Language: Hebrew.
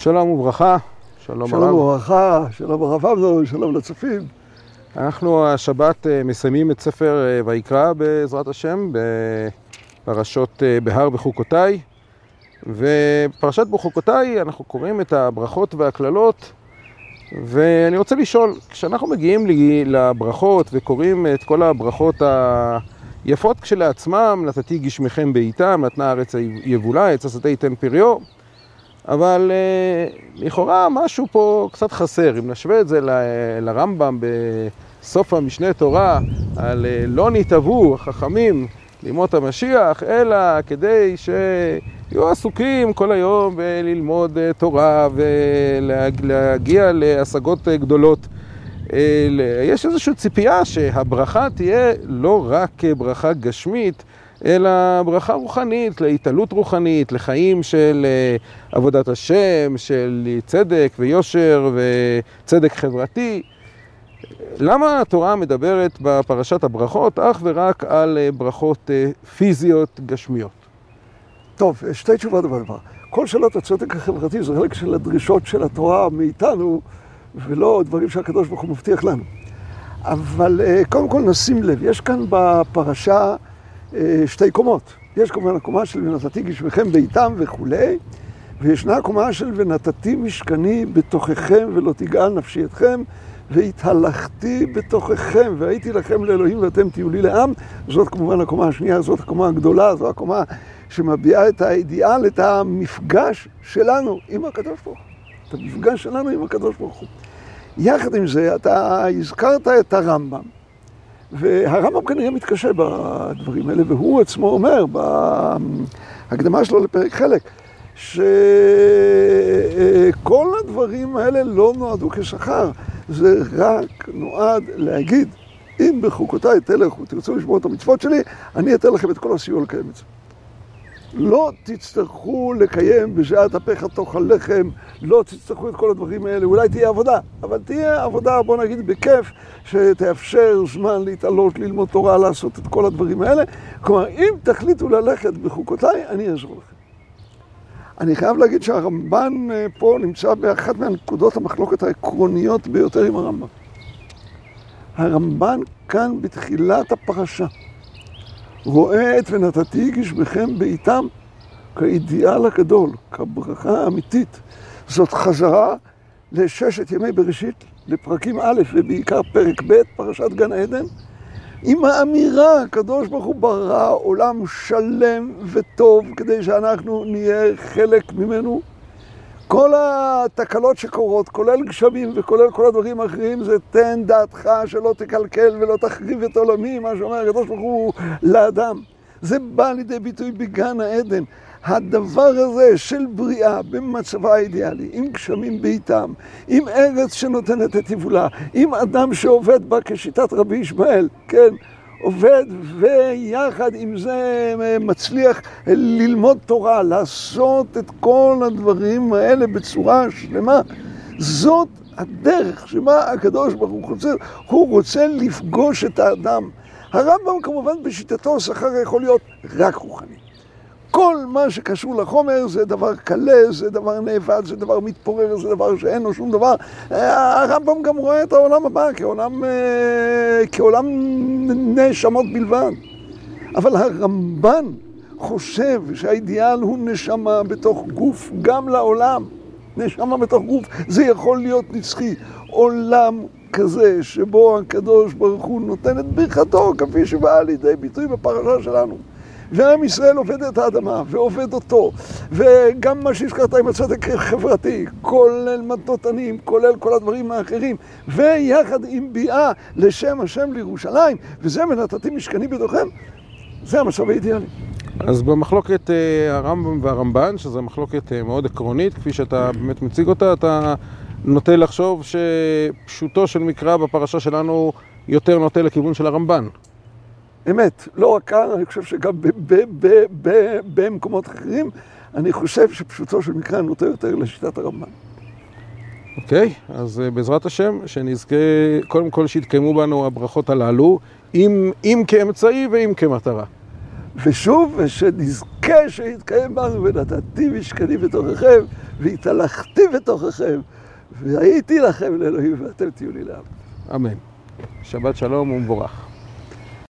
שלום וברכה, שלום שלום הרב. וברכה, שלום הרב אמנון, שלום לצופים. אנחנו השבת אה, מסיימים את ספר אה, ויקרא בעזרת השם בפרשות אה, בהר בחוקותיי ובפרשת בחוקותיי אנחנו קוראים את הברכות והקללות ואני רוצה לשאול, כשאנחנו מגיעים לברכות וקוראים את כל הברכות היפות כשלעצמם, נתתי גשמכם בעיתם, נתנה הארץ יבולה, עץ השדה ייתן פריו אבל אה, לכאורה משהו פה קצת חסר, אם נשווה את זה ל- לרמב"ם בסוף המשנה תורה על אה, לא נתעבו החכמים לימות המשיח, אלא כדי שיהיו עסוקים כל היום בללמוד אה, תורה ולהגיע להשגות גדולות. יש איזושהי ציפייה שהברכה תהיה לא רק ברכה גשמית, אלא ברכה רוחנית, להתעלות רוחנית, לחיים של אה, עבודת השם, של צדק ויושר וצדק חברתי. למה התורה מדברת בפרשת הברכות אך ורק על אה, ברכות אה, פיזיות גשמיות? טוב, שתי תשובות בדבר. כל שאלות הצדק החברתי זה חלק של הדרישות של התורה מאיתנו, ולא דברים שהקדוש ברוך הוא מבטיח לנו. אבל קודם כל נשים לב, יש כאן בפרשה שתי קומות. יש כמובן הקומה של ונתתי גשמכם בעיתם וכולי, וישנה הקומה של ונתתי משכני בתוככם ולא תגאל נפשי אתכם, והתהלכתי בתוככם והייתי לכם לאלוהים ואתם תהיו לי לעם. זאת כמובן הקומה השנייה, זאת הקומה הגדולה, זו הקומה שמביעה את האידיאל, את המפגש שלנו עם הקדוש ברוך הוא. את המפגש שלנו עם הקדוש ברוך הוא. יחד עם זה, אתה הזכרת את הרמב"ם, והרמב"ם כנראה מתקשה בדברים האלה, והוא עצמו אומר בהקדמה שלו לפרק חלק, שכל הדברים האלה לא נועדו כשכר, זה רק נועד להגיד, אם בחוקותיי תלכו, תרצו לשמור את המצוות שלי, אני אתן לכם את כל הסיוע לקיים את זה. לא תצטרכו לקיים בשעת אפיך תאכל לחם, לא תצטרכו את כל הדברים האלה, אולי תהיה עבודה, אבל תהיה עבודה, בוא נגיד, בכיף, שתאפשר זמן להתעלות, ללמוד תורה, לעשות את כל הדברים האלה. כלומר, אם תחליטו ללכת בחוקותיי, אני אעזור לכם. אני חייב להגיד שהרמב"ן פה נמצא באחת מהנקודות המחלוקת העקרוניות ביותר עם הרמב"ם. הרמב"ן כאן בתחילת הפרשה. רואה את ונתתי גשמכם בעיתם כאידיאל הגדול, כברכה האמיתית. זאת חזרה לששת ימי בראשית, לפרקים א' ובעיקר פרק ב', פרשת גן עדן, עם האמירה, הקדוש ברוך הוא ברא עולם שלם וטוב כדי שאנחנו נהיה חלק ממנו. כל התקלות שקורות, כולל גשמים וכולל כל הדברים האחרים, זה תן דעתך שלא תקלקל ולא תחריב את עולמי, מה שאומר הקדוש ברוך הוא לאדם. זה בא לידי ביטוי בגן העדן. הדבר הזה של בריאה במצבה האידיאלי, עם גשמים בעיתם, עם ארץ שנותנת את יבולה, עם אדם שעובד בה כשיטת רבי ישמעאל, כן? עובד ויחד עם זה מצליח ללמוד תורה, לעשות את כל הדברים האלה בצורה שלמה. זאת הדרך שמה הקדוש ברוך הוא רוצה, הוא רוצה לפגוש את האדם. הרמב"ם כמובן בשיטתו שכר יכול להיות רק רוחני. כל מה שקשור לחומר זה דבר קלה, זה דבר נאבד, זה דבר מתפורר, זה דבר שאין לו שום דבר. הרמב"ם גם רואה את העולם הבא כעולם, כעולם נשמות בלבד. אבל הרמב"ן חושב שהאידיאל הוא נשמה בתוך גוף גם לעולם. נשמה בתוך גוף, זה יכול להיות נצחי. עולם כזה שבו הקדוש ברוך הוא נותן את ברכתו כפי שבאה לידי ביטוי בפרשה שלנו. ועם ישראל עובד את האדמה, ועובד אותו, וגם מה שהזכרת עם הצדק החברתי, כולל מטות עניים, כולל כל הדברים האחרים, ויחד עם ביאה לשם השם לירושלים, וזה ונתתי משכני בתוכם, זה המצב האידיאלי. אז במחלוקת אה, הרמב"ם והרמב"ן, שזו מחלוקת אה, מאוד עקרונית, כפי שאתה באמת מציג אותה, אתה נוטה לחשוב שפשוטו של מקרא בפרשה שלנו יותר נוטה לכיוון של הרמב"ן. אמת, לא רק כאן, אני חושב שגם במקומות אחרים, אני חושב שפשוטו של מקרא נוטה יותר לשיטת הרמב"ן. אוקיי, אז בעזרת השם, שנזכה קודם כל שיתקיימו בנו הברכות הללו, אם, אם כאמצעי ואם כמטרה. ושוב, שנזכה מבקש שיתקיים בנו ונתתי משכני בתוככם והתהלכתי בתוככם והייתי לכם לאלוהים ואתם תהיו לי לעם. אמן. שבת שלום ומבורך.